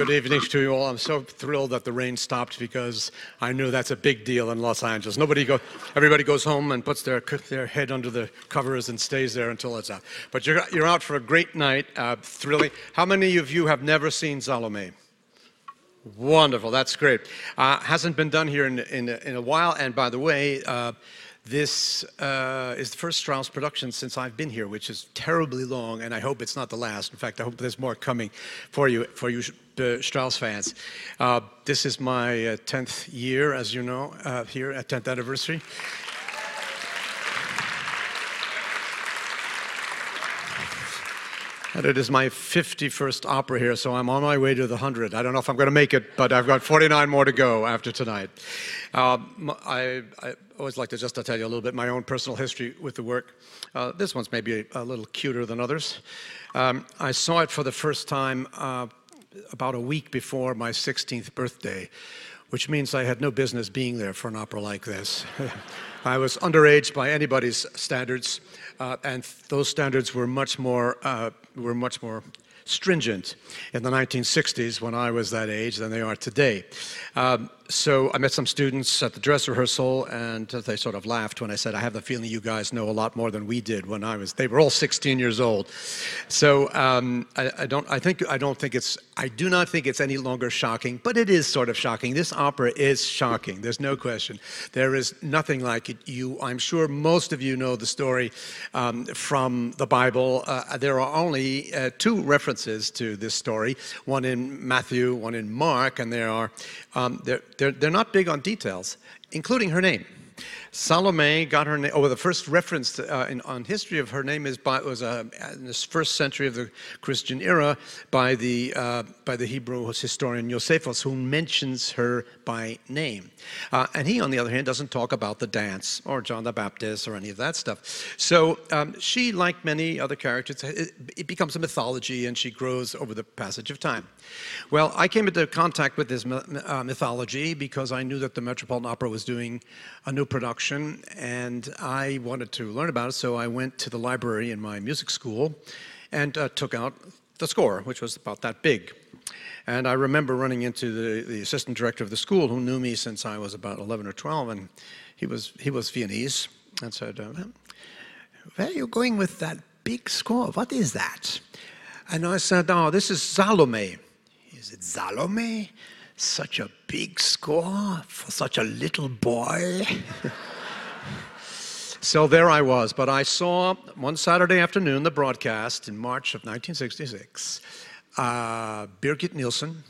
Good evening to you all. I'm so thrilled that the rain stopped because I knew that's a big deal in Los Angeles. Nobody go, everybody goes home and puts their their head under the covers and stays there until it's out. But you're you're out for a great night, uh, thrilling. How many of you have never seen Salome? Wonderful, that's great. Uh, hasn't been done here in, in, in a while. And by the way, uh, this uh, is the first Strauss production since I've been here, which is terribly long, and I hope it's not the last. In fact, I hope there's more coming for you, for you uh, Strauss fans. Uh, this is my 10th uh, year, as you know, uh, here at 10th anniversary. And it is my 51st opera here, so I'm on my way to the 100. I don't know if I'm going to make it, but I've got 49 more to go after tonight. Um, I, I, always like to just to tell you a little bit my own personal history with the work. Uh, this one's maybe a, a, little cuter than others. Um, I saw it for the first time uh, about a week before my 16th birthday, which means I had no business being there for an opera like this. I was underage by anybody's standards, uh, and those standards were much more uh, were much more stringent in the 1960s when I was that age than they are today. Um, so I met some students at the dress rehearsal, and they sort of laughed when I said, "I have the feeling you guys know a lot more than we did when I was." They were all 16 years old. So um, I, I, don't. I think I don't think it's. I do not think it's any longer shocking, but it is sort of shocking. This opera is shocking. There's no question. There is nothing like it. You, I'm sure most of you know the story um, from the Bible. Uh, there are only uh, two references to this story. One in Matthew, one in Mark, and there are. Um, there, they're, they're not big on details, including her name. Salome got her name, oh, the first reference to, uh, in, on history of her name is by, was uh, in the first century of the Christian era by the, uh, by the Hebrew historian Josephus, who mentions her by name. Uh, and he, on the other hand, doesn't talk about the dance or John the Baptist or any of that stuff. So um, she, like many other characters, it, it, becomes a mythology and she grows over the passage of time. Well, I came into contact with this uh, mythology because I knew that the Metropolitan Opera was doing a new production and I wanted to learn about it, so I went to the library in my music school and uh, took out the score, which was about that big. And I remember running into the, the assistant director of the school who knew me since I was about 11 or 12, and he was, he was Viennese, and said, uh, Where are you going with that big score? What is that? And I said, Oh, this is Salome. He said, Salome? Such a big score for such a little boy? so there I was, but I saw one Saturday afternoon the broadcast in March of 1966 uh, Birgit Nilsson,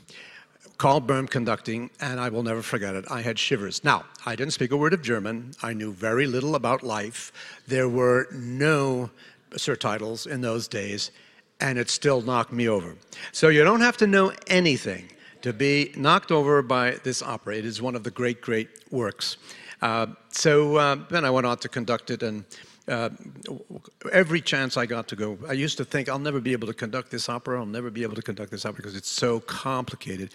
Karl Böhm conducting, and I will never forget it. I had shivers. Now, I didn't speak a word of German. I knew very little about life. There were no surtitles in those days, and it still knocked me over. So you don't have to know anything to be knocked over by this opera. It is one of the great, great works. Uh, so uh, then I went on to conduct it, and uh, every chance I got to go, I used to think I'll never be able to conduct this opera. I'll never be able to conduct this opera because it's so complicated.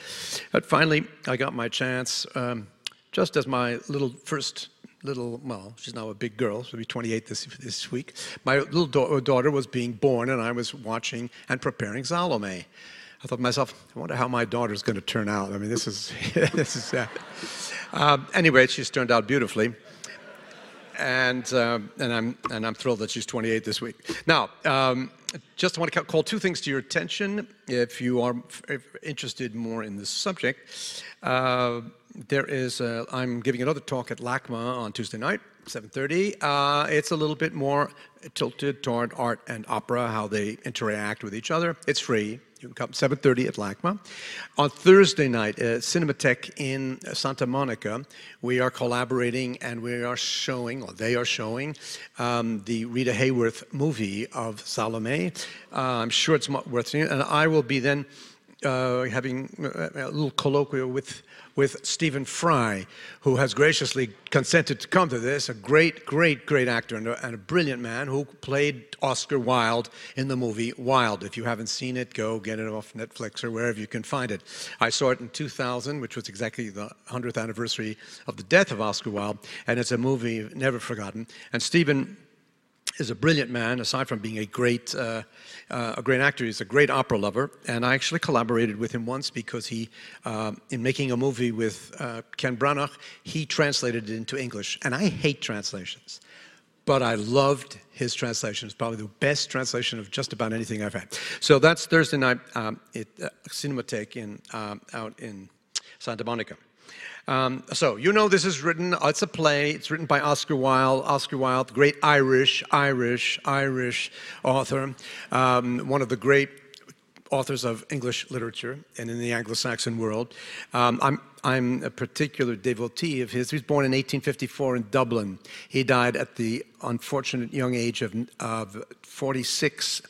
But finally, I got my chance. Um, just as my little first little, well, she's now a big girl, she'll be 28 this, this week. My little da daughter was being born, and I was watching and preparing Salome. I thought to myself, I wonder how my daughter's going to turn out. I mean, this is, this is, uh, anyway, she's turned out beautifully and uh, and I'm and I'm thrilled that she's 28 this week. Now, um, just want to call two things to your attention if you are interested more in this subject. Uh, there is i I'm giving another talk at LACMA on Tuesday night, 7:30. Uh, it's a little bit more tilted toward art and opera, how they interact with each other. It's free. You can come 7.30 at LACMA. On Thursday night at Cinematheque in Santa Monica, we are collaborating and we are showing, or they are showing, um, the Rita Hayworth movie of Salome. Uh, I'm sure it's worth seeing. And I will be then uh, having a little colloquial with with Stephen Fry, who has graciously consented to come to this, a great, great, great actor and a, and a, brilliant man who played Oscar Wilde in the movie Wilde. If you haven't seen it, go get it off Netflix or wherever you can find it. I saw it in 2000, which was exactly the 100th anniversary of the death of Oscar Wilde, and it's a movie never forgotten. And Stephen is a brilliant man. Aside from being a great, uh, uh, a great actor, he's a great opera lover. And I actually collaborated with him once because he, uh, in making a movie with uh, Ken Branagh, he translated it into English. And I hate translations, but I loved his translation. It's probably the best translation of just about anything I've had. So that's Thursday night um, at uh, Cinematheque in um, out in Santa Monica. Um, so you know this is written. It's a play. It's written by Oscar Wilde. Oscar Wilde, great Irish, Irish, Irish author. Um, one of the great authors of English literature and in the Anglo-Saxon world. Um, I'm, I'm a particular devotee of his. He was born in 1854 in Dublin. He died at the unfortunate young age of, of 46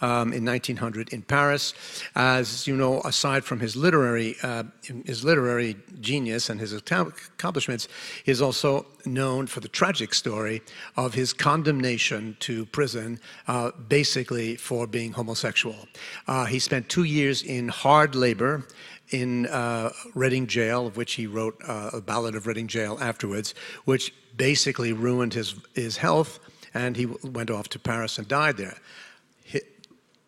um, in 1900 in Paris. As you know, aside from his literary, uh, his literary genius and his accomplishments, he is also known for the tragic story of his condemnation to prison, uh, basically for being homosexual. Uh, he spent two years in hard labor in uh, Reading Jail, of which he wrote uh, a ballad of Reading Jail afterwards, which basically ruined his, his health, and he went off to Paris and died there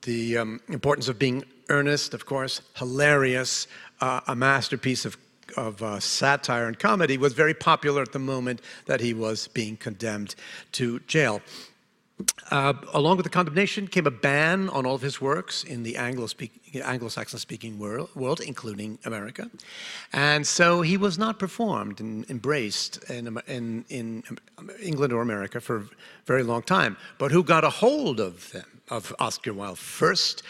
the um, importance of being earnest, of course, hilarious, uh, a masterpiece of, of uh, satire and comedy, was very popular at the moment that he was being condemned to jail. Uh, along with the condemnation came a ban on all of his works in the Anglo-Saxon speaking world, world, including America. And so he was not performed and embraced in, in, in England or America for a very long time. But who got a hold of them? of Oscar Wilde first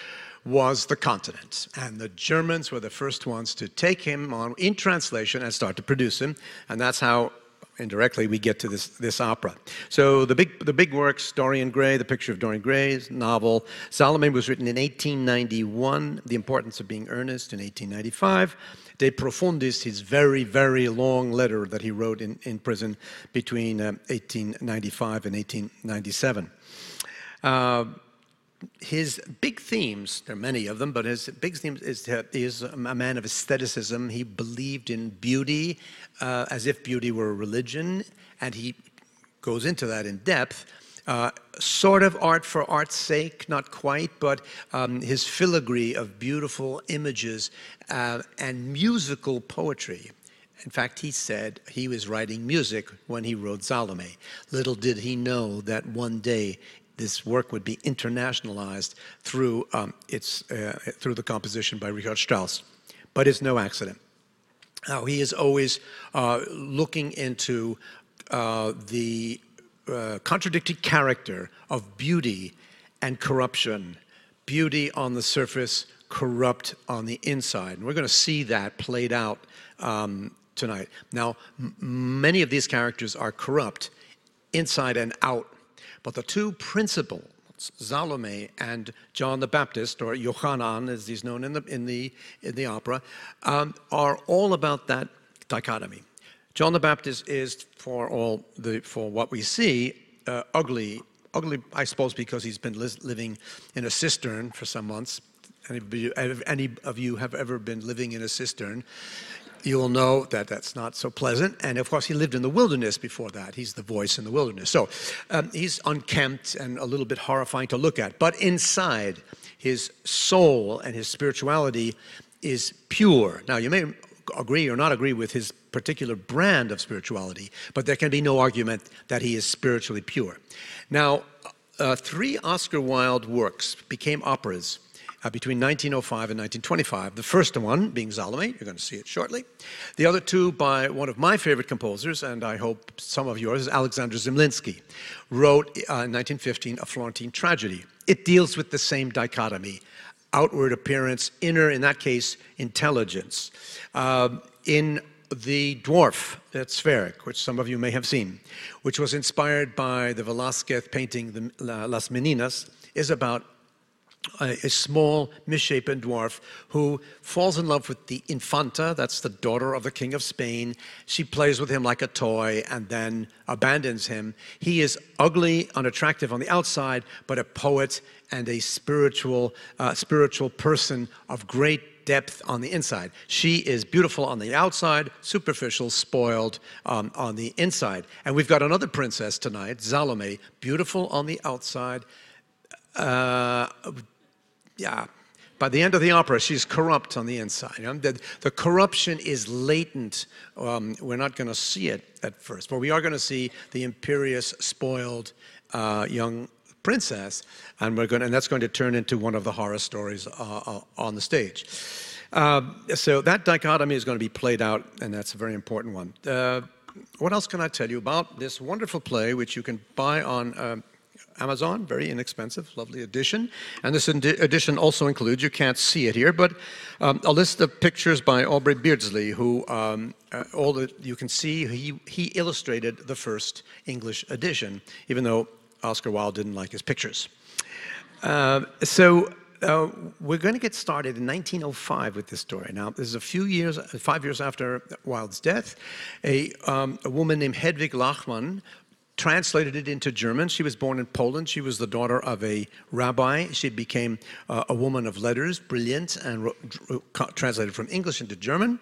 was the continent. And the Germans were the first ones to take him on in translation and start to produce him. And that's how indirectly we get to this, this opera. So the big, the big works, Dorian Gray, The Picture of Dorian Gray's novel. Salome was written in 1891, The Importance of Being Earnest in 1895. De Profundis, his very, very long letter that he wrote in, in prison between uh, 1895 and 1897. Uh, his big themes, there are many of them, but his big themes is he is a man of aestheticism. He believed in beauty uh, as if beauty were a religion, and he goes into that in depth. Uh, sort of art for art's sake, not quite, but um, his filigree of beautiful images uh, and musical poetry. In fact, he said he was writing music when he wrote Salome. Little did he know that one day this work would be internationalized through, um, its, uh, through the composition by Richard Strauss. But it's no accident. Now, he is always uh, looking into uh, the uh, contradictory character of beauty and corruption. Beauty on the surface, corrupt on the inside. And we're going to see that played out um, tonight. Now, many of these characters are corrupt inside and out but the two principals, Salome and John the Baptist, or Yohanan as he's known in the, in the, in the opera, um, are all about that dichotomy. John the Baptist is, for all the, for what we see, uh, ugly, ugly, I suppose, because he's been li living in a cistern for some months. Any of, you, any of you have ever been living in a cistern? You will know that that's not so pleasant. And of course, he lived in the wilderness before that. He's the voice in the wilderness. So um, he's unkempt and a little bit horrifying to look at. But inside, his soul and his spirituality is pure. Now, you may agree or not agree with his particular brand of spirituality, but there can be no argument that he is spiritually pure. Now, uh, three Oscar Wilde works became operas uh, between 1905 and 1925. The first one being Salome, you're going to see it shortly. The other two by one of my favorite composers, and I hope some of yours, is Alexander Zemlinsky, wrote uh, in 1915 A Florentine Tragedy. It deals with the same dichotomy outward appearance, inner, in that case, intelligence. Uh, in the dwarf Der Zwerg, which some of you may have seen, which was inspired by the Velázquez painting the, Las Meninas, is about a, small, misshapen dwarf who falls in love with the Infanta, that's the daughter of the King of Spain. She plays with him like a toy and then abandons him. He is ugly, unattractive on the outside, but a poet and a spiritual, uh, spiritual person of great depth on the inside. She is beautiful on the outside, superficial, spoiled um, on the inside. And we've got another princess tonight, Salome, beautiful on the outside. Uh, yeah, by the end of the opera, she's corrupt on the inside. You know? the, the, corruption is latent. Um, we're not going to see it at first, but we are going to see the imperious, spoiled uh, young princess, and we're going, and that's going to turn into one of the horror stories uh, uh, on the stage. Uh, so that dichotomy is going to be played out, and that's a very important one. Uh, what else can I tell you about this wonderful play, which you can buy on uh, Amazon, very inexpensive, lovely edition. And this edition also includes, you can't see it here, but um, a list of pictures by Aubrey Beardsley, who um, uh, all that you can see, he, he illustrated the first English edition, even though Oscar Wilde didn't like his pictures. Uh, so uh, we're going to get started in 1905 with this story. Now, this is a few years, five years after Wilde's death. A, um, a woman named Hedwig Lachmann translated it into German. She was born in Poland. She was the daughter of a rabbi. She became uh, a woman of letters, brilliant, and wrote, translated from English into German.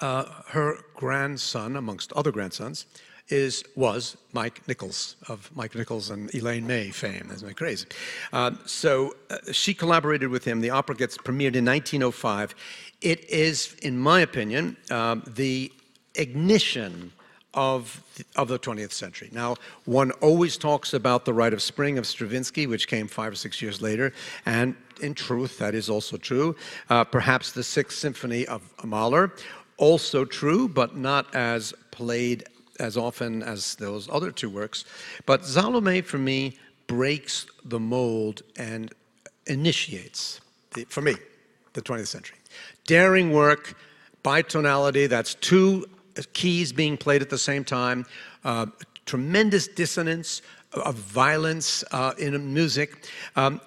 Uh, her grandson, amongst other grandsons, is was Mike Nichols of Mike Nichols and Elaine May fame. That's my crazy. Uh, so uh, she collaborated with him. The opera gets premiered in 1905. It is, in my opinion, um, the ignition of the, of the 20th century. Now, one always talks about the Rite of Spring of Stravinsky, which came five or six years later, and in truth, that is also true. Uh, perhaps the Sixth Symphony of Mahler, also true, but not as played as often as those other two works. But Salome, for me, breaks the mold and initiates, the, for me, the 20th century. Daring work, bitonality, that's two keys being played at the same time, uh, tremendous dissonance of violence uh, in music. Um,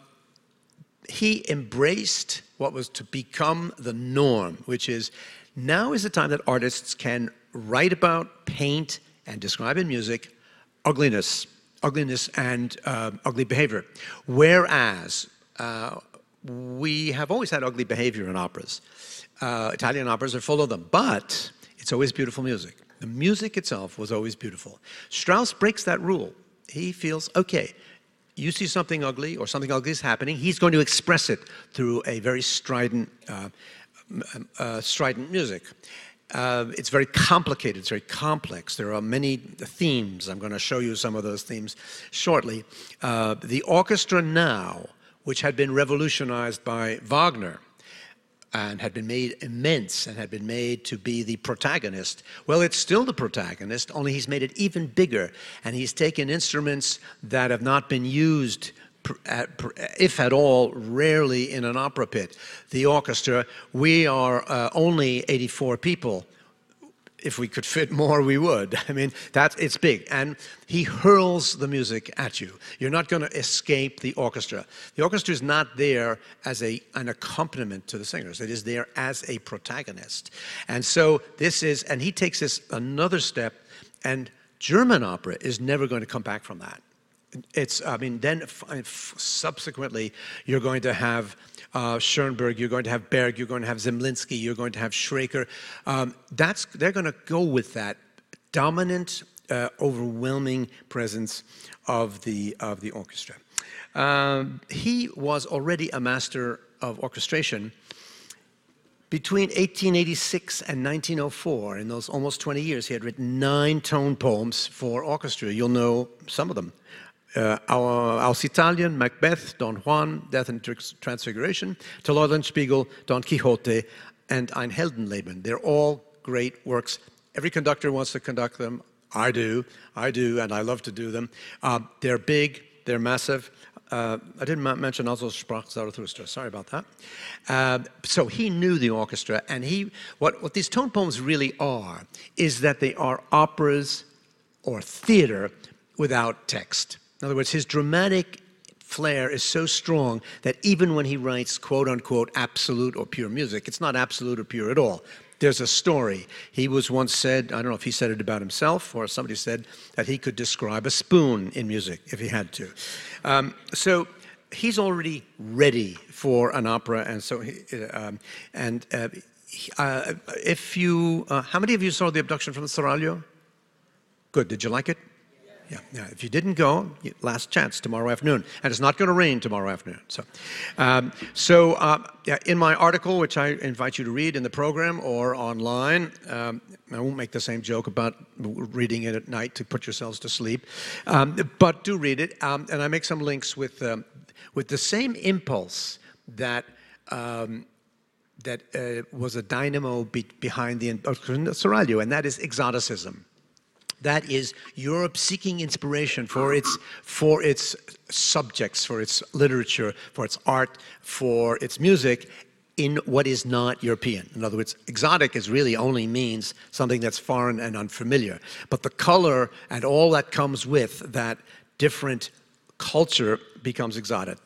he embraced what was to become the norm, which is now is the time that artists can write about, paint, and describe in music ugliness, ugliness and uh, ugly behavior. Whereas uh, we have always had ugly behavior in operas. Uh, Italian operas are full of them, but it's always beautiful music. The music itself was always beautiful. Strauss breaks that rule. He feels, okay, you see something ugly or something ugly is happening, he's going to express it through a very strident, uh, uh, strident music. Uh, it's very complicated, it's very complex. There are many themes. I'm going to show you some of those themes shortly. Uh, the orchestra now, which had been revolutionized by Wagner, and had been made immense and had been made to be the protagonist. Well, it's still the protagonist, only he's made it even bigger. And he's taken instruments that have not been used if at all, rarely in an opera pit. The orchestra, we are uh, only 84 people. If we could fit more, we would. I mean, that it's big. And he hurls the music at you. You're not going to escape the orchestra. The orchestra is not there as a, an accompaniment to the singers. It is there as a protagonist. And so this is, and he takes this another step, and German opera is never going to come back from that it's, I mean, then subsequently, you're going to have uh, Schoenberg, you're going to have Berg, you're going to have Zemlinsky, you're going to have Schreker. Um, that's, they're going to go with that dominant, uh, overwhelming presence of the, of the orchestra. Um, he was already a master of orchestration between 1886 and 1904, in those almost 20 years, he had written nine tone poems for orchestra. You'll know some of them uh, our, Aus Italien, Macbeth, Don Juan, Death and Transfiguration, Till Eulenspiegel, Don Quixote, and Ein Heldenleben. They're all great works. Every conductor wants to conduct them. I do, I do, and I love to do them. Uh, they're big, they're massive. Uh, I didn't mention also Sprach Zarathustra. Sorry about that. Uh, so he knew the orchestra, and he what what these tone poems really are is that they are operas or theater without text. In other words, his dramatic flair is so strong that even when he writes quote unquote absolute or pure music, it's not absolute or pure at all. There's a story. He was once said, I don't know if he said it about himself or somebody said that he could describe a spoon in music if he had to. Um, so he's already ready for an opera, and so he, um, and uh, uh, if you, uh, how many of you saw the abduction from the Seraglio? Good. Did you like it? Yeah, yeah. If you didn't go, last chance tomorrow afternoon, and it's not going to rain tomorrow afternoon. So, um, so uh, yeah, in my article, which I invite you to read in the program or online, um, I won't make the same joke about reading it at night to put yourselves to sleep, um, but do read it, um, and I make some links with um, with the same impulse that. Um, that uh, was a dynamo be behind the Seraglio, and that is exoticism. That is Europe seeking inspiration for its, for its subjects, for its literature, for its art, for its music in what is not European. In other words, exotic is really only means something that's foreign and unfamiliar. But the color and all that comes with that different culture becomes exotic.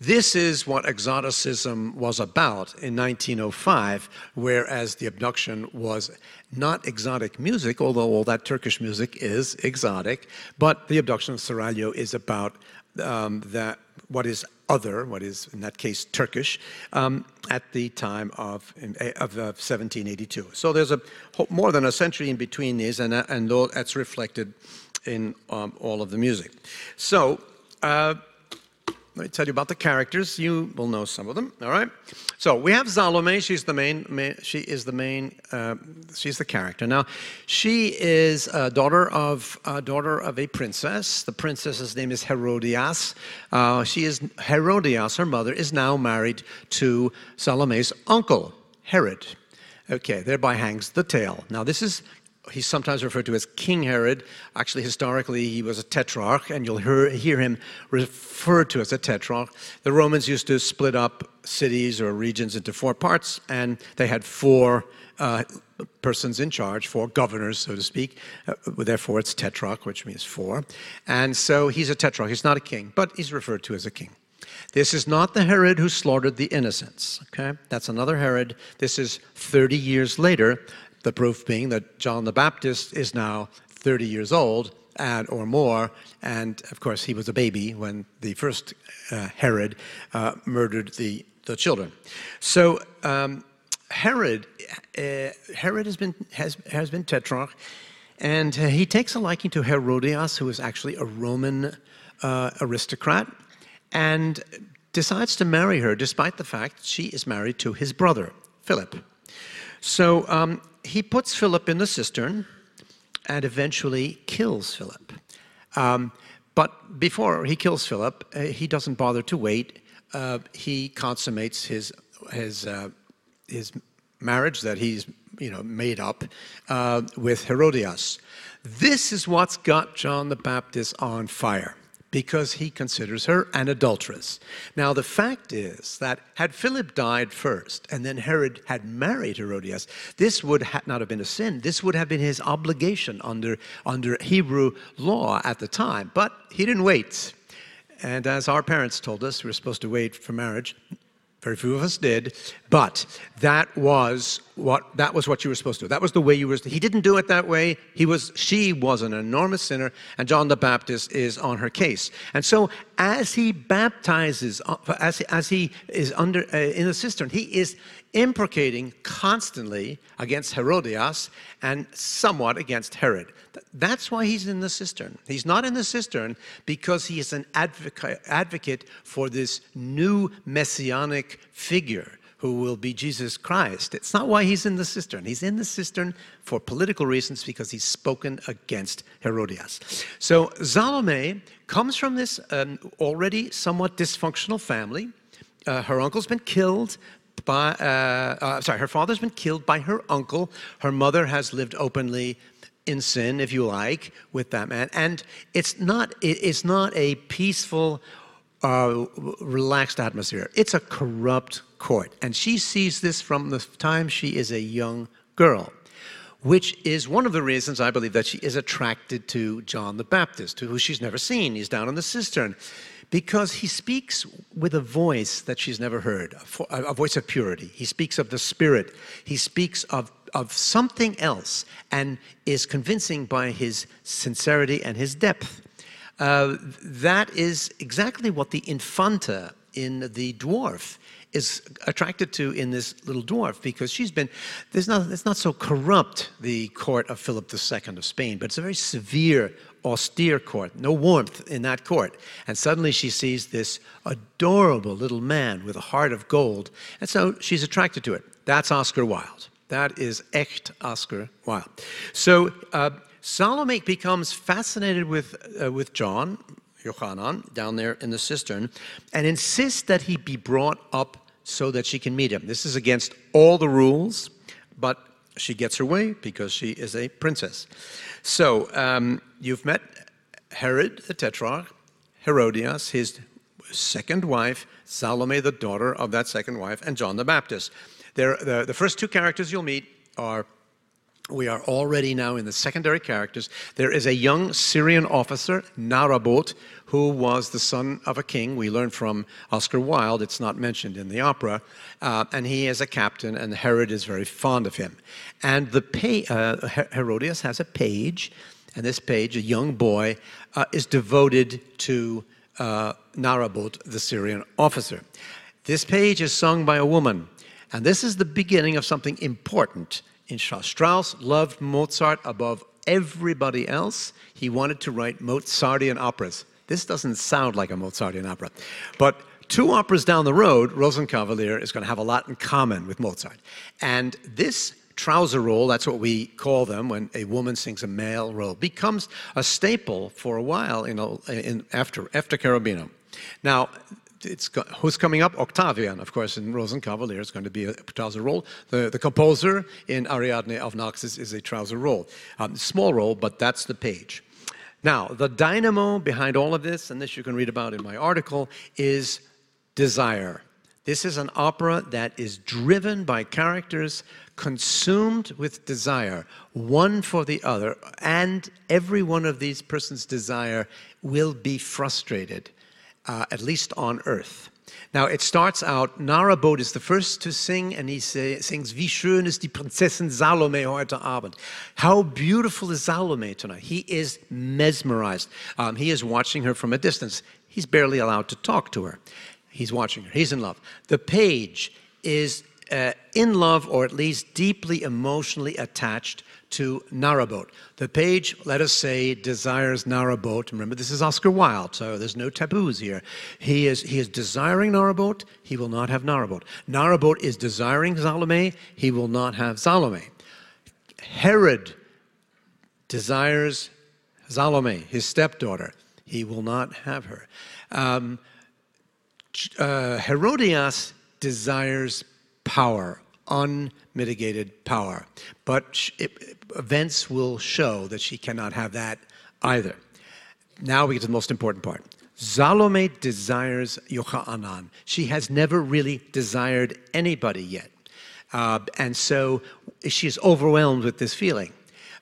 This is what exoticism was about in 1905, whereas the abduction was not exotic music, although all that Turkish music is exotic, but the abduction of Seraglio is about um, that what is other, what is in that case Turkish, um, at the time of, of uh, 1782. So there's a more than a century in between these, and, uh, and that's reflected in um, all of the music. So uh, let me tell you about the characters. You will know some of them. All right. So we have Salome. She's the main. she is the main. Uh, she's the character. Now, she is a daughter of a daughter of a princess. The princess's name is Herodias. Uh, she is Herodias. Her mother is now married to Salome's uncle Herod. Okay, thereby hangs the tale. Now, this is he's sometimes referred to as King Herod. Actually, historically, he was a tetrarch, and you'll hear, hear, him referred to as a tetrarch. The Romans used to split up cities or regions into four parts, and they had four uh, persons in charge, four governors, so to speak. Uh, therefore, it's tetrarch, which means four. And so he's a tetrarch. He's not a king, but he's referred to as a king. This is not the Herod who slaughtered the innocents, okay? That's another Herod. This is 30 years later. The proof being that John the Baptist is now 30 years old and or more, and of course he was a baby when the first uh, Herod uh, murdered the, the children. So um, Herod, uh, Herod has been has has been tetrarch, and he takes a liking to Herodias, who is actually a Roman uh, aristocrat, and decides to marry her, despite the fact she is married to his brother Philip. So um, he puts Philip in the cistern and eventually kills Philip. Um, but before he kills Philip, uh, he doesn't bother to wait. Uh, he consummates his his uh, his marriage that he's you know made up uh, with Herodias. This is what's got John the Baptist on fire because he considers her an adulteress. Now, the fact is that had Philip died first and then Herod had married Herodias, this would ha- not have been a sin. This would have been his obligation under, under Hebrew law at the time. But he didn't wait. And as our parents told us, we were supposed to wait for marriage. Very few of us did, but that was what that was what you were supposed to do. That was the way you were. He didn't do it that way. He was. She was an enormous sinner, and John the Baptist is on her case. And so, as he baptizes, uh, as as he is under uh, in the cistern, he is imprecating constantly against Herodias and somewhat against Herod. That's why he's in the cistern. He's not in the cistern because he is an advocate, for this new messianic figure who will be Jesus Christ. It's not why he's in the cistern. He's in the cistern for political reasons because he's spoken against Herodias. So Salome comes from this um, already somewhat dysfunctional family. Uh, her uncle's been killed by, uh, uh, sorry, her father's been killed by her uncle. Her mother has lived openly in sin, if you like, with that man. And it's not, it's not a peaceful, uh, relaxed atmosphere. It's a corrupt court. And she sees this from the time she is a young girl, which is one of the reasons I believe that she is attracted to John the Baptist, who she's never seen. He's down in the cistern because he speaks with a voice that she's never heard, a voice of purity. He speaks of the Spirit. He speaks of, of something else and is convincing by his sincerity and his depth. uh, that is exactly what the Infanta in the dwarf is attracted to in this little dwarf because she's been there's not it's not so corrupt the court of Philip II of Spain, but it's a very severe, austere court. No warmth in that court. And suddenly she sees this adorable little man with a heart of gold, and so she's attracted to it. That's Oscar Wilde. That is echt Oscar Wilde. So uh, Salome becomes fascinated with uh, with John. Yochanan down there in the cistern and insists that he be brought up so that she can meet him. This is against all the rules, but she gets her way because she is a princess. So um, you've met Herod the Tetrarch, Herodias, his second wife, Salome, the daughter of that second wife, and John the Baptist. the, the first two characters you'll meet are we are already now in the secondary characters. There is a young Syrian officer, Narraboth, who was the son of a king. We learn from Oscar Wilde, it's not mentioned in the opera. Uh, and he is a captain, and Herod is very fond of him. And the uh, Herodias has a page, and this page, a young boy, uh, is devoted to uh, Narraboth, the Syrian officer. This page is sung by a woman, and this is the beginning of something important in Strauss. Strauss loved Mozart above everybody else. He wanted to write Mozartian operas. This doesn't sound like a Mozartian opera. But two operas down the road, Rosenkavalier is going to have a lot in common with Mozart. And this trouser role, that's what we call them when a woman sings a male role, becomes a staple for a while in, in after, after Cherubino. Now, it's who's coming up? Octavian, of course, in Rosenkavalier is going to be a trouser role. The, the composer in Ariadne of Naxos is a trouser role. Um, small role, but that's the page. Now, the dynamo behind all of this, and this you can read about in my article, is desire. This is an opera that is driven by characters consumed with desire, one for the other, and every one of these persons' desire will be frustrated uh, at least on earth. Now, it starts out, Narraboth is the first to sing, and he say, sings, Wie schön ist die Prinzessin Salome heute Abend. How beautiful is Salome tonight. He is mesmerized. Um, he is watching her from a distance. He's barely allowed to talk to her. He's watching her. He's in love. The page is uh, in love, or at least deeply emotionally attached to Narraboth. The page, let us say, desires Narraboth. Remember, this is Oscar Wilde, so there's no taboos here. He is, he is desiring Narraboth, he will not have Narraboth. Narabot is desiring Salome, he will not have Salome. Herod desires Salome, his stepdaughter, he will not have her. Um, uh, Herodias desires power, unmitigated power. But it, events will show that she cannot have that either. Now we get to the most important part. Salome desires Yochanan. She has never really desired anybody yet. Uh, and so she is overwhelmed with this feeling.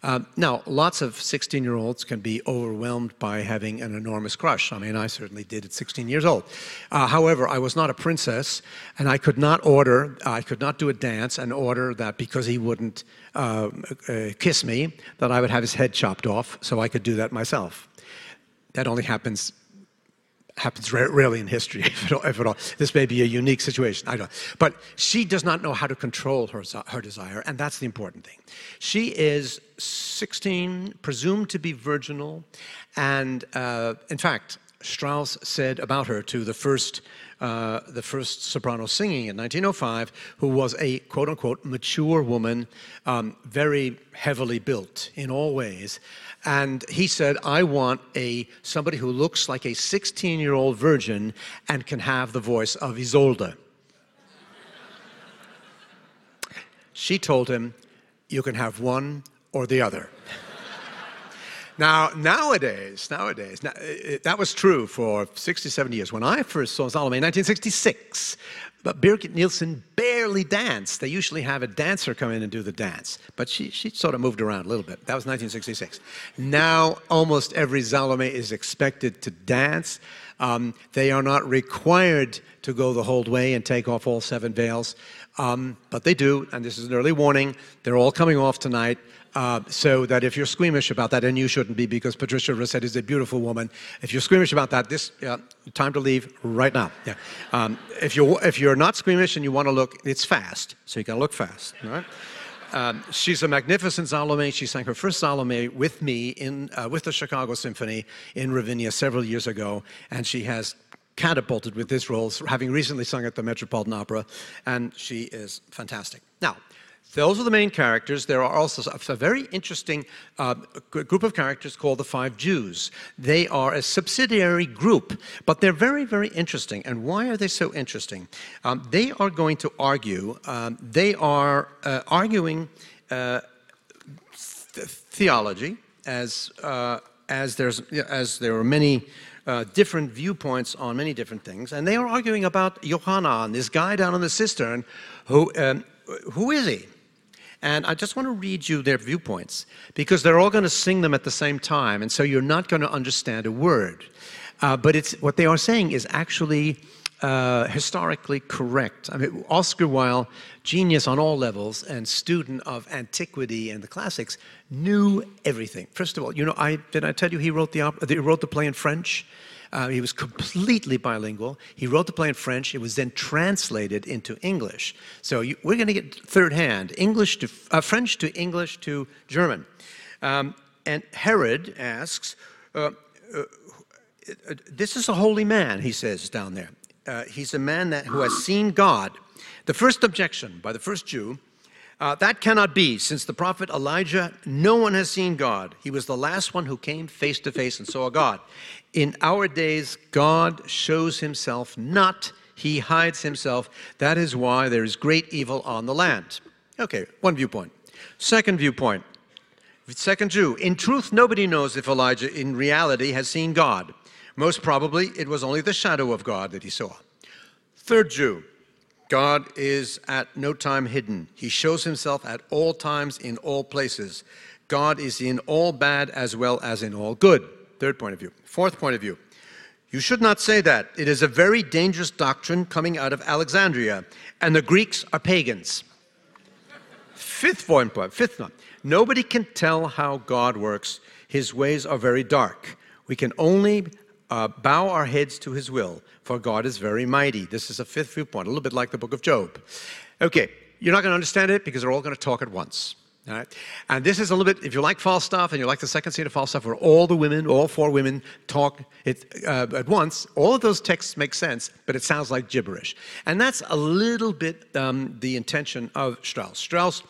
Um, now, lots of 16 year olds can be overwhelmed by having an enormous crush. I mean, I certainly did at 16 years old. Uh, however, I was not a princess, and I could not order, I could not do a dance and order that because he wouldn't uh, uh, kiss me, that I would have his head chopped off so I could do that myself. That only happens happens rarely in history, if at, all, if at, all, This may be a unique situation. I don't. But she does not know how to control her, her desire, and that's the important thing. She is 16, presumed to be virginal, and uh, in fact, Strauss said about her to the first, uh, the first soprano singing in 1905, who was a quote unquote mature woman, um, very heavily built in all ways. And he said, I want a somebody who looks like a 16 year old virgin and can have the voice of Isolde. she told him, You can have one or the other. Now, nowadays, nowadays, now, it, that was true for 60, 70 years. When I first saw Salome in 1966, but Birgit Nilsson barely danced. They usually have a dancer come in and do the dance, but she, she sort of moved around a little bit. That was 1966. Now, almost every Salome is expected to dance. Um, they are not required to go the whole way and take off all seven veils, um, but they do, and this is an early warning. They're all coming off tonight. Uh, so that if you're squeamish about that, and you shouldn't be because Patricia Racette is a beautiful woman, if you're squeamish about that, this uh, time to leave right now. Yeah. Um, if you're if you're not squeamish and you want to look, it's fast, so you got to look fast. All right. Um, she's a magnificent Salome. She sang her first Salome with me in uh, with the Chicago Symphony in Ravinia several years ago, and she has catapulted with this role, having recently sung at the Metropolitan Opera, and she is fantastic. Now, those are the main characters. There are also a very interesting uh, group of characters called the Five Jews. They are a subsidiary group, but they're very, very interesting. And why are they so interesting? Um, they are going to argue, um, they are uh, arguing uh, th theology as, uh, as, there's, as there are many uh, different viewpoints on many different things. And they are arguing about Yohanan, this guy down in the cistern, who, um, who is he? And I just want to read you their viewpoints because they're all going to sing them at the same time. And so you're not going to understand a word. Uh, but it's, what they are saying is actually uh, historically correct. I mean, Oscar Wilde, genius on all levels and student of antiquity and the classics, knew everything. First of all, you know, I, did I tell you he wrote the, he wrote the play in French? Uh, he was completely bilingual. He wrote the play in French. It was then translated into English. So you, we're going to get third hand, English to uh, French to English to German. Um, and Herod asks, uh, uh, uh "This is a holy man," he says down there. Uh, he's a man that who has seen God. The first objection by the first Jew uh, that cannot be, since the prophet Elijah, no one has seen God. He was the last one who came face to face and saw God. In our days, God shows himself not, he hides himself. That is why there is great evil on the land. Okay, one viewpoint. Second viewpoint, second Jew. In truth, nobody knows if Elijah in reality has seen God. Most probably, it was only the shadow of God that he saw. Third Jew. God is at no time hidden. He shows himself at all times in all places. God is in all bad as well as in all good. Third point of view. Fourth point of view. You should not say that. It is a very dangerous doctrine coming out of Alexandria, and the Greeks are pagans. Fifth point, fifth one. Nobody can tell how God works. His ways are very dark. We can only uh, bow our heads to his will, for God is very mighty. This is a fifth viewpoint, a little bit like the book of Job. Okay, you're not going to understand it because they're all going to talk at once. All right? And this is a little bit, if you like Falstaff and you like the second scene of Falstaff, where all the women, all four women talk it, uh, at once, all of those texts make sense, but it sounds like gibberish. And that's a little bit um, the intention of Strauss. Strauss,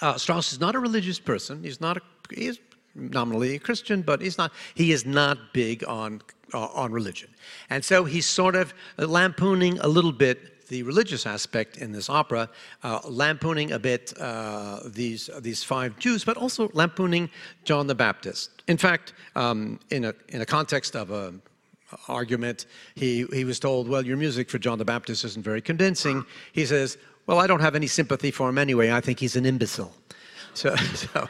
uh, Strauss is not a religious person. He's not a, he's nominally a Christian, but he's not, he is not big on, uh, on religion. And so he's sort of lampooning a little bit the religious aspect in this opera, uh, lampooning a bit uh, these, these five Jews, but also lampooning John the Baptist. In fact, um, in, a, in a context of a argument, he, he was told, well, your music for John the Baptist isn't very convincing. He says, well, I don't have any sympathy for him anyway. I think he's an imbecile. So, so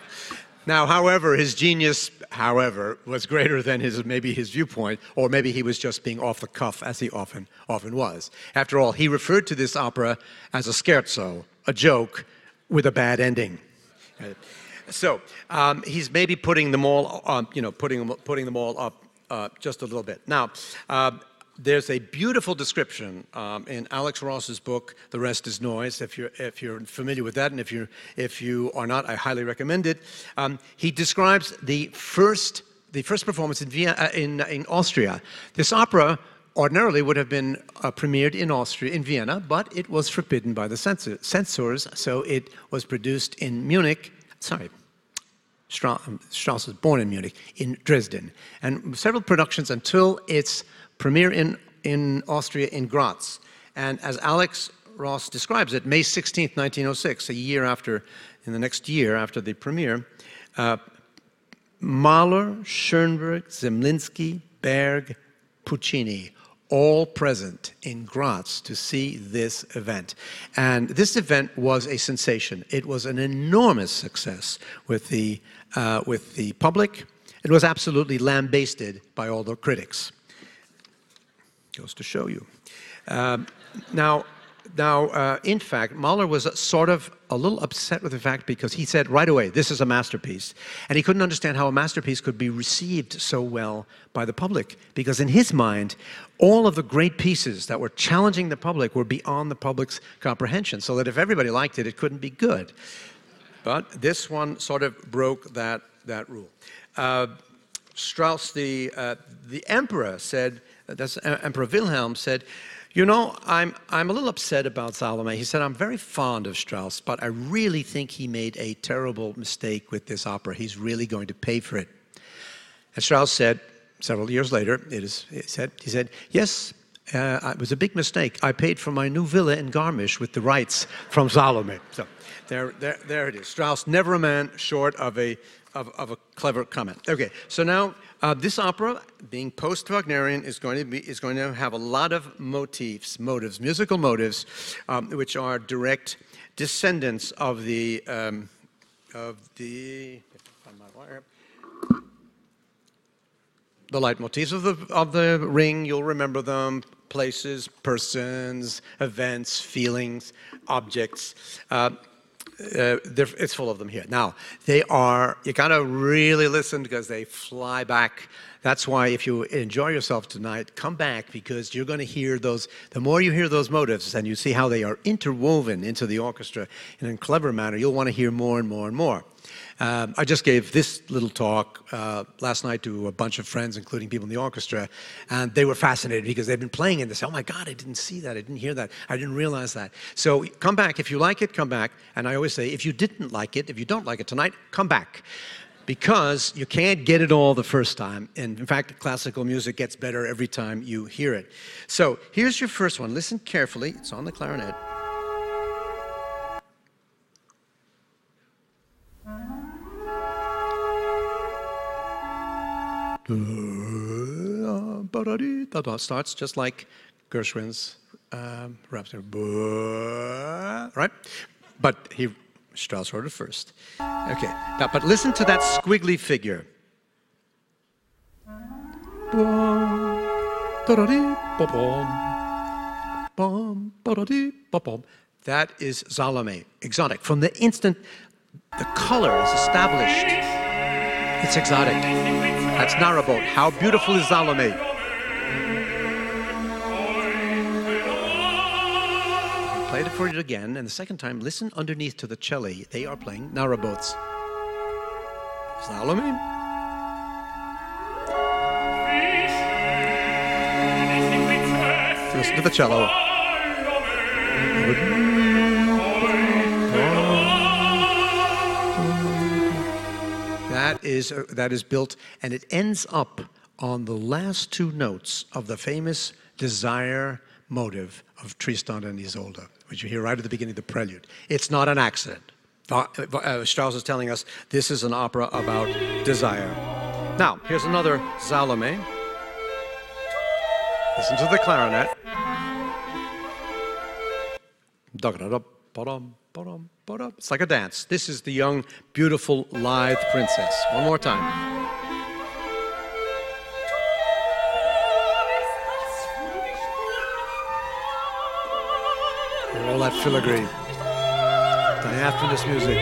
now, however, his genius, however, was greater than his maybe his viewpoint, or maybe he was just being off the cuff, as he often often was. After all, he referred to this opera as a scherzo, a joke with a bad ending. So um, he's maybe putting them all, um, you know, putting them, putting them all up uh, just a little bit. Now, uh, there's a beautiful description um, in Alex Ross's book, The Rest is Noise. If you're, if you're familiar with that, and if, you're, if you are not, I highly recommend it. Um, he describes the first, the first performance in, uh, in, in Austria. This opera ordinarily would have been uh, premiered in Austria, in Vienna, but it was forbidden by the censor, censors, so it was produced in Munich, sorry, Strauss was born in Munich, in Dresden, and several productions until its premiere in, in Austria in Graz. And as Alex Ross describes it, May 16th, 1906, a year after, in the next year after the premiere, uh, Mahler, Schoenberg, Zemlinsky, Berg, Puccini, all present in Graz to see this event. And this event was a sensation. It was an enormous success with the, uh, with the public. It was absolutely lambasted by all the critics. Goes to show you. Um, now, now, uh, in fact, Mahler was sort of a little upset with the fact because he said right away, this is a masterpiece. And he couldn't understand how a masterpiece could be received so well by the public. Because in his mind, all of the great pieces that were challenging the public were beyond the public's comprehension. So that if everybody liked it, it couldn't be good. But this one sort of broke that, that rule. Uh, Strauss, the, uh, the emperor, said, that's Emperor Wilhelm said, you know, I'm, I'm a little upset about Salome. He said, I'm very fond of Strauss, but I really think he made a terrible mistake with this opera. He's really going to pay for it. And Strauss said, several years later, it is, he, said, he said, Yes, uh, it was a big mistake. I paid for my new villa in Garmisch with the rights from Salome. So there, there, there it is. Strauss, never a man short of a, of, of a clever comment. Okay, so now uh, this opera, being post-Wagnerian, is going to be is going to have a lot of motifs, motives, musical motives, um, which are direct descendants of the um, of the the leitmotifs of the of the ring. You'll remember them: places, persons, events, feelings, objects. Uh, uh, it's full of them here. Now, they are, you gotta really listen because they fly back. That's why if you enjoy yourself tonight, come back because you're gonna hear those, the more you hear those motives and you see how they are interwoven into the orchestra in a clever manner, you'll wanna hear more and more and more. Um, I just gave this little talk uh, last night to a bunch of friends, including people in the orchestra, and they were fascinated because they've been playing. They said, "Oh my God, I didn't see that. I didn't hear that. I didn't realize that." So come back if you like it. Come back. And I always say, if you didn't like it, if you don't like it tonight, come back. Because you can't get it all the first time. And in fact, classical music gets better every time you hear it. So here's your first one. Listen carefully. It's on the clarinet. starts just like Gershwin's um, Rhapsody, right? But he Strauss wrote it first. Okay, now, but listen to that squiggly figure. That is Salome, exotic. From the instant the color is established, it's exotic. That's Narraboth. How beautiful is Salome? Played it for you again, and the second time, listen underneath to the cello. They are playing Narraboth's. Salome? Listen to the cello. that is, uh, that is built, and it ends up on the last two notes of the famous desire motive of Tristan and Isolde, which you hear right at the beginning of the prelude. It's not an accident. Uh, Strauss is telling us this is an opera about desire. Now, here's another Salome. Listen to the clarinet. It's like a dance. This is the young, beautiful, lithe princess. One more time. All that filigree. Diaphanous music.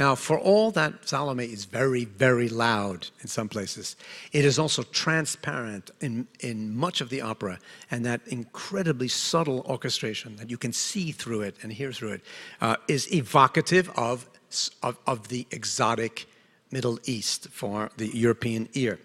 Now, for all that Salome is very, very loud in some places, it is also transparent in, in much of the opera, and that incredibly subtle orchestration that you can see through it and hear through it uh, is evocative of, of, of the exotic Middle East for the European ear.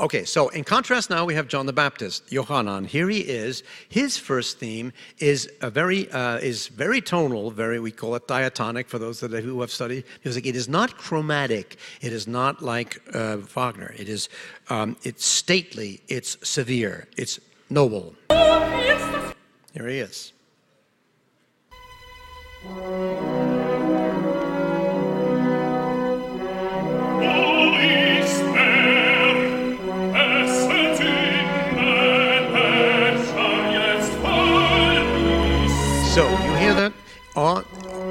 Okay, so in contrast now we have John the Baptist, Yohanan. Here he is. His first theme is a very uh, is very tonal, very we call it diatonic for those that who have studied music. It is not chromatic. It is not like uh, Wagner. It is um, it's stately. It's severe. It's noble. Here he is. On,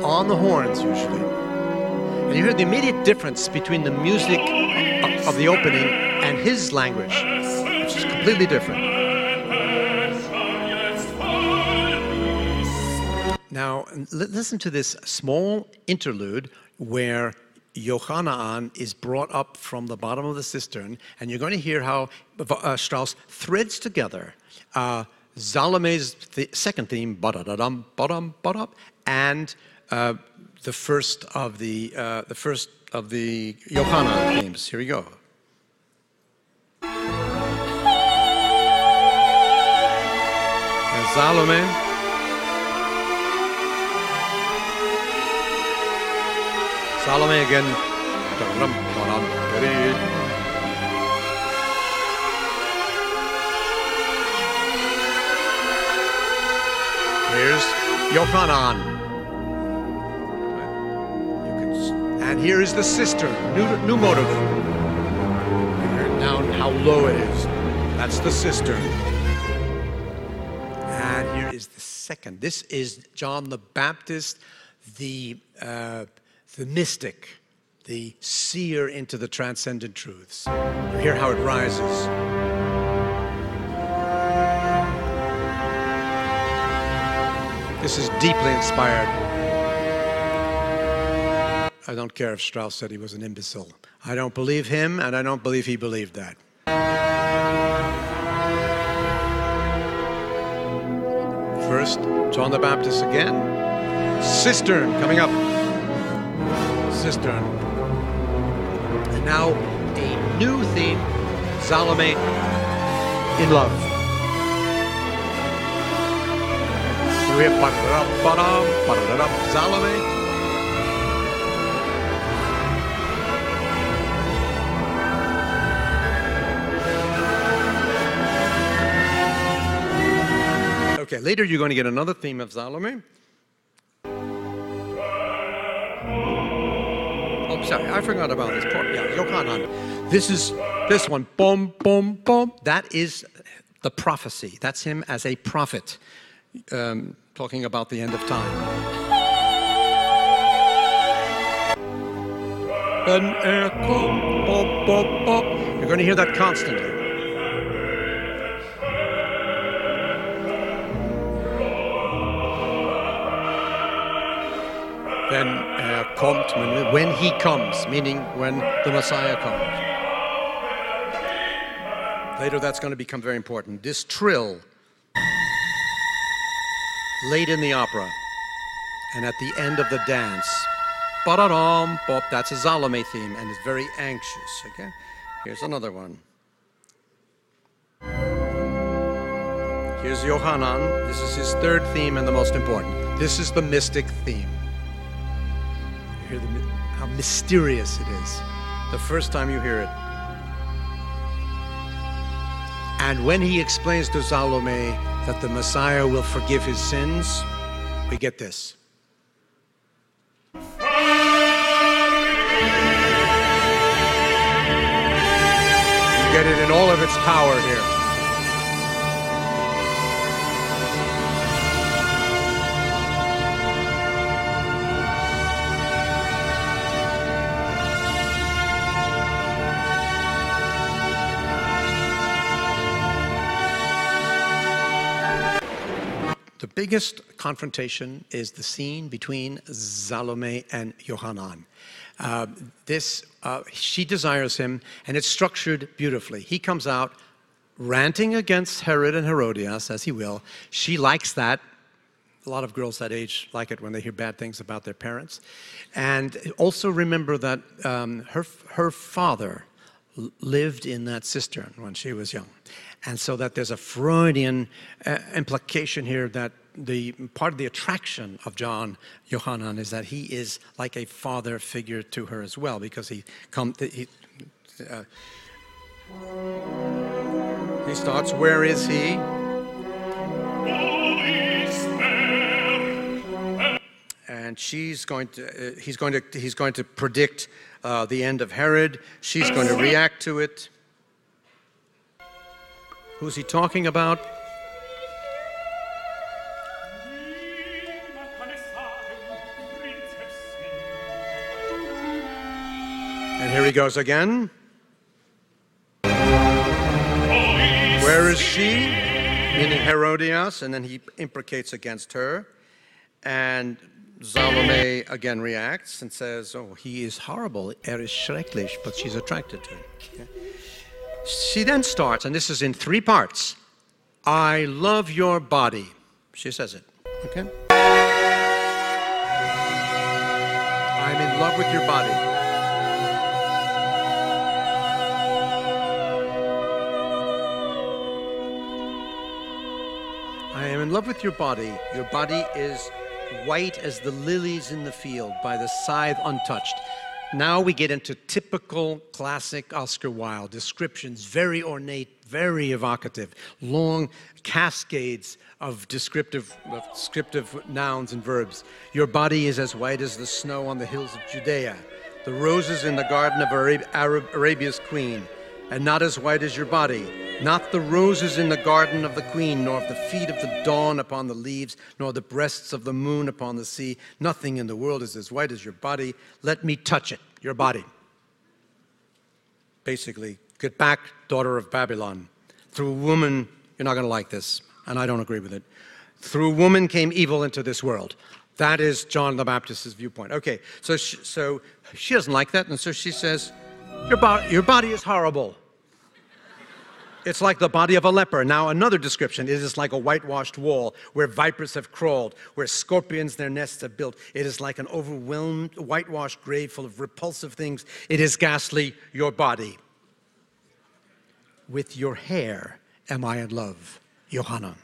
on the horns usually. And you hear the immediate difference between the music of, the opening and his language, which is completely different. Now, listen to this small interlude where Johanaan is brought up from the bottom of the cistern, and you're going to hear how uh, Strauss threads together uh, Salome's th- second theme, ba-da-da-dum, ba-dum, ba and uh, the first of the uh, the first of the Johanaan themes. Here we go. Salome. Salome again. Here's Yochanan. And here is the cistern, new, new motive. Down how low it is. That's the cistern here is the second. This is John the Baptist, the, uh, the mystic, the seer into the transcendent truths. You hear how it rises. This is deeply inspired. I don't care if Strauss said he was an imbecile. I don't believe him, and I don't believe he believed that. First, John the Baptist again. Cistern coming up. Cistern. And now a new theme Salome in love. Okay, later you're going to get another theme of Salome. Oh, sorry, I forgot about this part. Yeah, Yochanan. This is this one. Boom, boom, boom. That is the prophecy. That's him as a prophet, um, talking about the end of time. You're going to hear that constantly. then uh, kommt, when he comes, meaning when the Messiah comes. Later, that's going to become very important. This trill, late in the opera, and at the end of the dance, ba-da-dum, that's a Salome theme, and it's very anxious. Okay, here's another one. Here's Yohanan. This is his third theme and the most important. This is the mystic theme You hear the, how mysterious it is the first time you hear it. And when he explains to Salome that the Messiah will forgive his sins, we get this. You get it in all of its power here. Biggest confrontation is the scene between Salome and Yohanan. Uh, this, uh, she desires him, and it's structured beautifully. He comes out ranting against Herod and Herodias, as he will. She likes that. A lot of girls that age like it when they hear bad things about their parents. And also remember that um, her, her father lived in that cistern when she was young. And so that there's a Freudian uh, implication here that the part of the attraction of John Yohanan is that he is like a father figure to her as well, because he come he, uh, he starts. Where is he? And she's going to. Uh, he's going to. He's going to predict uh, the end of Herod. She's going to react to it. Who's he talking about? Here he goes again. Where is she? Meaning Herodias, and then he imprecates against her. And Salome again reacts and says, Oh, he is horrible. Er ist schrecklich, but she's attracted to him. She then starts, and this is in three parts I love your body. She says it. Okay? I'm in love with your body. In love with your body. Your body is white as the lilies in the field by the scythe untouched. Now we get into typical classic Oscar Wilde descriptions, very ornate, very evocative, long cascades of descriptive, of descriptive nouns and verbs. Your body is as white as the snow on the hills of Judea, the roses in the garden of Arab- Arab- Arabia's queen, and not as white as your body, not the roses in the garden of the queen, nor the feet of the dawn upon the leaves, nor the breasts of the moon upon the sea. Nothing in the world is as white as your body. Let me touch it, your body. Basically, get back, daughter of Babylon. Through woman, you're not going to like this, and I don't agree with it. Through woman came evil into this world. That is John the Baptist's viewpoint. Okay, so she, so she doesn't like that, and so she says, your, bo- your body is horrible. It's like the body of a leper. Now, another description it is like a whitewashed wall where vipers have crawled, where scorpions their nests have built. It is like an overwhelmed, whitewashed grave full of repulsive things. It is ghastly, your body. With your hair am I in love, Johanna.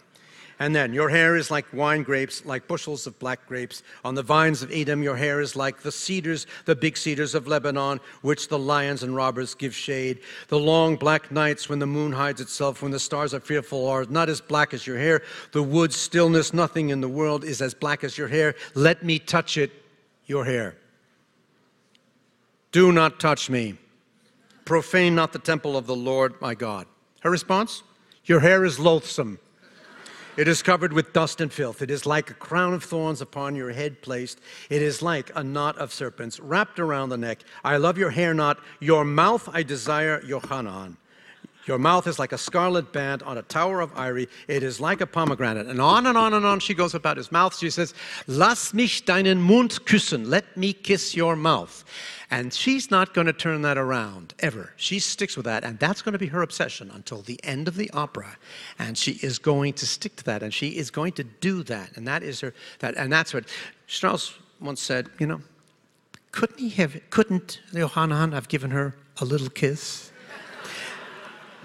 And then, your hair is like wine grapes, like bushels of black grapes. On the vines of Edom, your hair is like the cedars, the big cedars of Lebanon, which the lions and robbers give shade. The long black nights when the moon hides itself, when the stars are fearful, are not as black as your hair. The wood's stillness, nothing in the world is as black as your hair. Let me touch it, your hair. Do not touch me. Profane not the temple of the Lord my God. Her response? Your hair is loathsome. It is covered with dust and filth. It is like a crown of thorns upon your head placed. It is like a knot of serpents wrapped around the neck. I love your hair knot. Your mouth I desire, Yohanan. Your mouth is like a scarlet band on a tower of ivory. It is like a pomegranate. And on and on and on she goes about his mouth. She says, Lass mich deinen Mund küssen. Let me kiss your mouth. And she's not going to turn that around ever. She sticks with that, and that's going to be her obsession until the end of the opera. And she is going to stick to that, and she is going to do that. And that is her that and that's what Strauss once said, you know, couldn't he have couldn't Johann have given her a little kiss?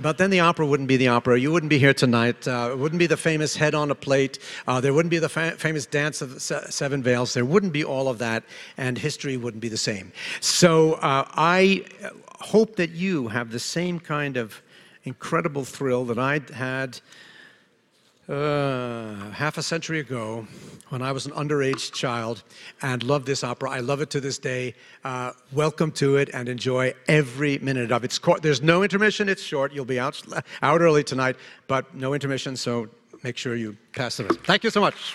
But then the opera wouldn't be the opera. You wouldn't be here tonight. Uh, it wouldn't be the famous head on a plate. Uh, there wouldn't be the fa- famous dance of seven veils. There wouldn't be all of that, and history wouldn't be the same. So uh, I hope that you have the same kind of incredible thrill that I had uh, half a century ago when I was an underage child and loved this opera. I love it to this day. Uh, welcome to it and enjoy every minute of it. It's co- There's no intermission, it's short. You'll be out, out early tonight, but no intermission, so make sure you pass the rest. Thank you so much.